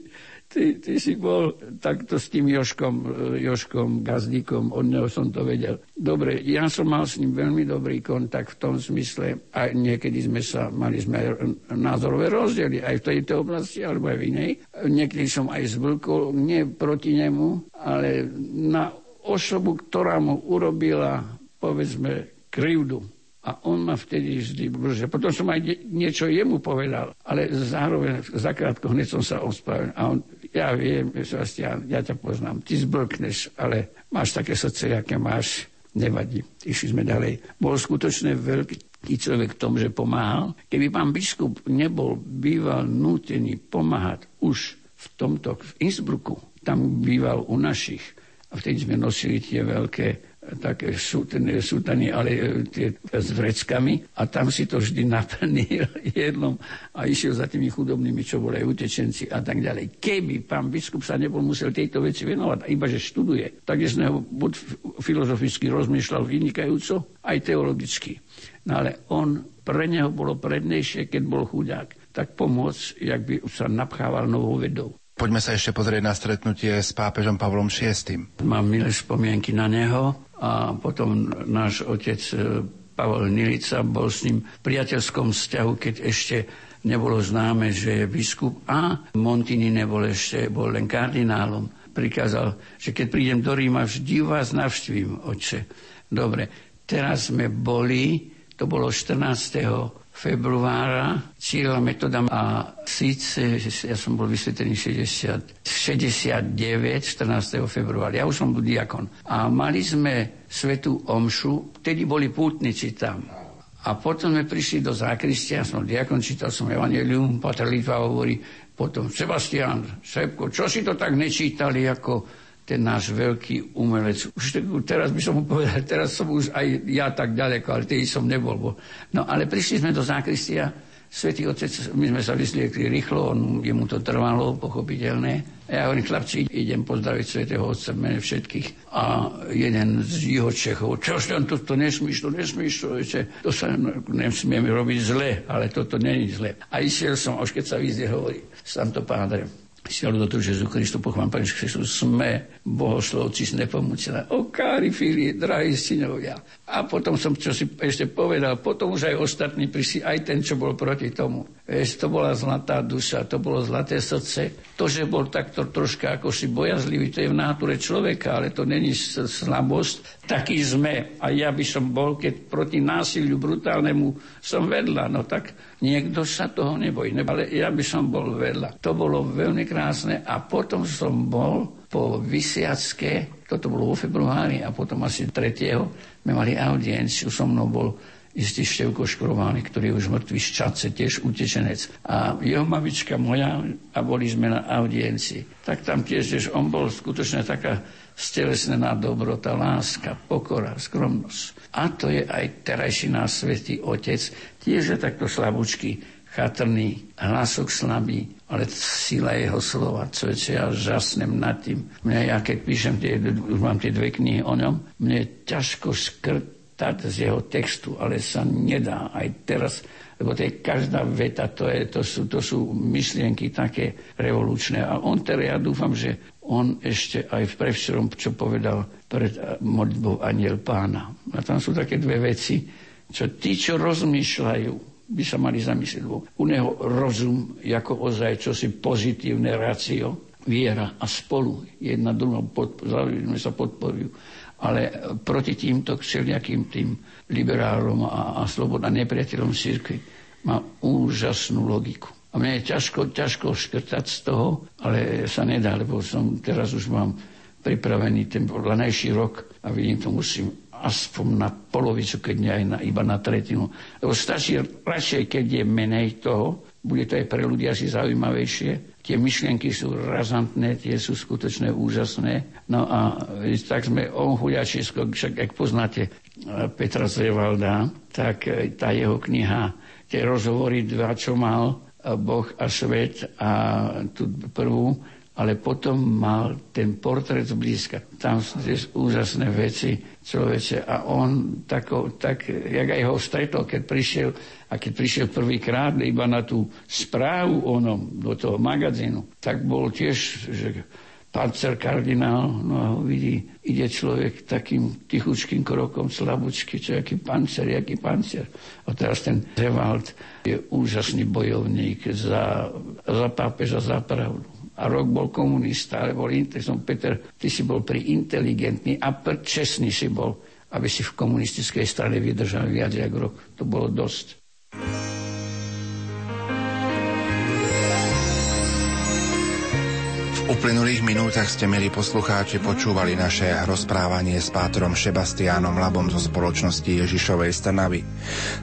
ty, ty si bol takto s tým Joškom, Joškom Gazdíkom, od neho som to vedel. Dobre, ja som mal s ním veľmi dobrý kontakt v tom zmysle, a niekedy sme sa, mali sme názorové rozdiely, aj v tejto oblasti, alebo aj v inej. Niekedy som aj zblkol, nie proti nemu, ale na osobu, ktorá mu urobila, povedzme, krivdu a on ma vtedy vždy brže. Potom som aj niečo jemu povedal, ale zároveň zakrátko hneď som sa ospravedlnil. A on, ja viem, Sebastian, ja ťa poznám, ty zblkneš, ale máš také srdce, aké máš, nevadí. Išli sme ďalej. Bol skutočne veľký človek v tom, že pomáhal. Keby pán biskup nebol býval nútený pomáhať už v tomto, v Innsbrucku, tam býval u našich, a vtedy sme nosili tie veľké také sútany, ale e, tie s vreckami a tam si to vždy naplnil [LAUGHS] jedlom a išiel za tými chudobnými, čo boli utečenci a tak ďalej. Keby pán biskup sa nebol musel tejto veci venovať, iba že študuje, tak z neho buď filozoficky rozmýšľal vynikajúco, aj teologicky. No ale on, pre neho bolo prednejšie, keď bol chudák, tak pomôcť, jak by sa napchával novou vedou. Poďme sa ešte pozrieť na stretnutie s pápežom Pavlom VI. Mám milé spomienky na neho a potom náš otec e, Pavel Nilica bol s ním v priateľskom vzťahu, keď ešte nebolo známe, že je biskup a Montini nebol ešte, bol len kardinálom. Prikázal, že keď prídem do Ríma, vždy vás navštívim, oče. Dobre, teraz sme boli, to bolo 14 februára cieľa metoda a síce, ja som bol vysvetený 60, 69, 14. februára, ja už som bol diakon. A mali sme svetú omšu, vtedy boli pútnici tam. A potom sme prišli do zákristia, som diakon, čítal som Evangelium, Pater Litva hovorí, potom Sebastian, Šepko, čo si to tak nečítali ako ten náš veľký umelec. Už teraz by som mu povedal, teraz som už aj ja tak ďaleko, ale tedy som nebol. Bo... No ale prišli sme do zákristia, Svetý Otec, my sme sa vysliekli rýchlo, on, jemu to trvalo, pochopiteľné. A ja hovorím, chlapci, idem pozdraviť Svetého Otca v mene všetkých. A jeden z jeho Čechov, čo tam to, to nesmíš, to nesmíš, to, ešte, to sa nesmieme robiť zle, ale toto není zle. A išiel som, až keď sa vyzde, hovorí, sám to pádre, Svialu do Jezu Kristu, pochvám Pane Kristus, sme bohoslovci z nepomúcená. O kári fili, drahí synovia. A potom som čo si ešte povedal, potom už aj ostatní prišli, aj ten, čo bol proti tomu. Vieš, to bola zlatá duša, to bolo zlaté srdce. To, že bol takto troška ako si bojazlivý, to je v náture človeka, ale to není slabosť. Taký sme. A ja by som bol, keď proti násiliu brutálnemu som vedľa. No tak niekto sa toho nebojí. Ale ja by som bol vedľa. To bolo veľmi krásne. A potom som bol po Vysiacké, toto bolo vo februári a potom asi 3 sme mali audienciu, so mnou bol istý Števko Škrovány, ktorý je už mŕtvý z Čace, tiež utečenec. A jeho mamička moja, a boli sme na audiencii, tak tam tiež, tiež on bol skutočne taká stelesnená dobrota, láska, pokora, skromnosť. A to je aj terajší náš svetý otec, tiež je takto slabúčky, chatrný, hlasok slabý, ale sila jeho slova, čo je, ja žasnem nad tým. Mne, ja keď píšem, tie, už mám tie dve knihy o ňom, mne je ťažko citát z jeho textu, ale sa nedá aj teraz, lebo to je každá veta, to, je, to, sú, to sú myšlienky také revolučné. A on teda, ja dúfam, že on ešte aj v prevčerom, čo povedal pred modlitbou Aniel pána. A tam sú také dve veci, čo tí, čo rozmýšľajú, by sa mali zamyslieť. U neho rozum, ako ozaj čosi pozitívne rácio, viera a spolu jedna druhá pod, sa podporujú ale proti týmto všelijakým tým liberálom a, a sloboda nepriateľom cirkvi má úžasnú logiku. A mne je ťažko, ťažko škrtať z toho, ale sa nedá, lebo som teraz už mám pripravený ten lanejší rok a vidím, to musím aspoň na polovicu, keď nie aj na, iba na tretinu. Lebo stačí radšej, keď je menej toho, bude to aj pre ľudí asi zaujímavejšie, Tie myšlienky sú razantné, tie sú skutočne úžasné. No a tak sme o chuďačisko, však ak poznáte eh, Petra Zrevalda, tak eh, tá jeho kniha, tie rozhovory dva, čo mal eh, Boh a svet a tú prvú, ale potom mal ten portrét zblízka. Tam sú úžasné veci človeče. A on tako, tak, jak aj ho stretol, keď prišiel, a keď prišiel prvýkrát iba na tú správu onom, do toho magazínu, tak bol tiež, že pancer kardinál, no a ho vidí, ide človek takým tichučkým krokom, slabúčky, čo aký pancer, aký pancer. A teraz ten Revald je úžasný bojovník za, za pápeža, za pravdu a rok bol komunista, ale bol som Peter, ty si bol pri inteligentný a čestný si bol, aby si v komunistickej strane vydržal viac ako rok. To bolo dosť. Uplynulých minútach ste, milí poslucháči, počúvali naše rozprávanie s pátrom Šebastiánom Labom zo spoločnosti Ježišovej Strnavy.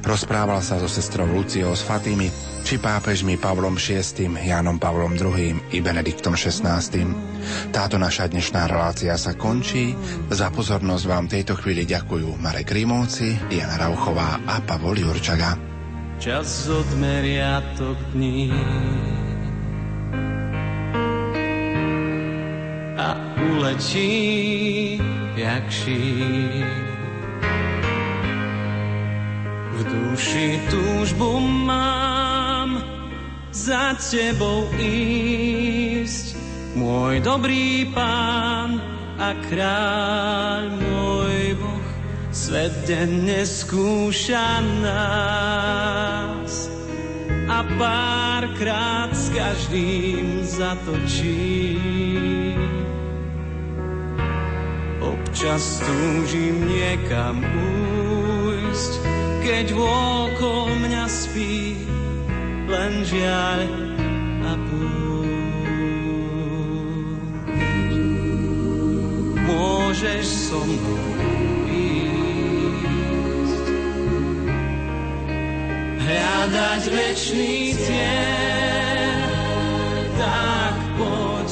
Rozprával sa so sestrou Luciou z Fatými, či pápežmi Pavlom VI, Jánom Pavlom II i Benediktom XVI. Táto naša dnešná relácia sa končí. Za pozornosť vám tejto chvíli ďakujú Marek Rímovci, Diana Rauchová a Pavol Jurčaga. Čas odmeriatok dní a uletí jak šíp. V duši túžbu mám za tebou ísť, môj dobrý pán a kráľ môj Boh. Svet denne skúša nás a párkrát s každým zatočí. Občas túžim niekam újsť, keď vôkol mňa spí len žiaľ a púšť. Môžeš so mnou ísť, hľadať večný cieľ, tak poď,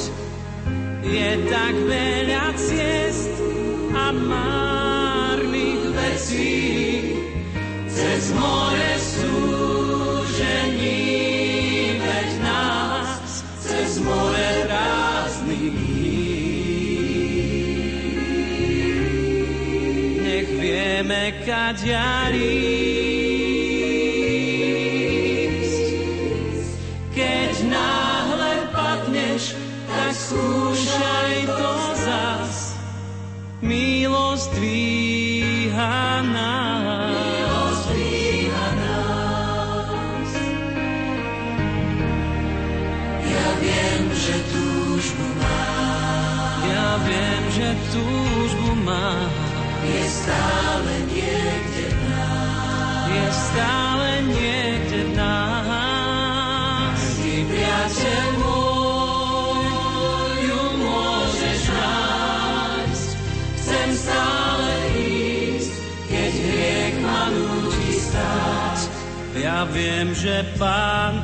je tak veľa ciest, a márnych vecí. Cez more súžení, veď nás cez more prázdnych Nech vieme, kaď stále niekde v nás. Ty priateľ môj, ju môžeš nájsť. Chcem stále ísť, keď hriech ma nutí stáť. Ja viem, že Pán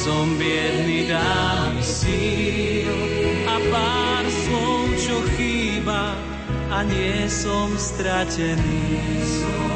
som biedný, dá mi síl a pár slov, čo chýba a nie som stratený. Som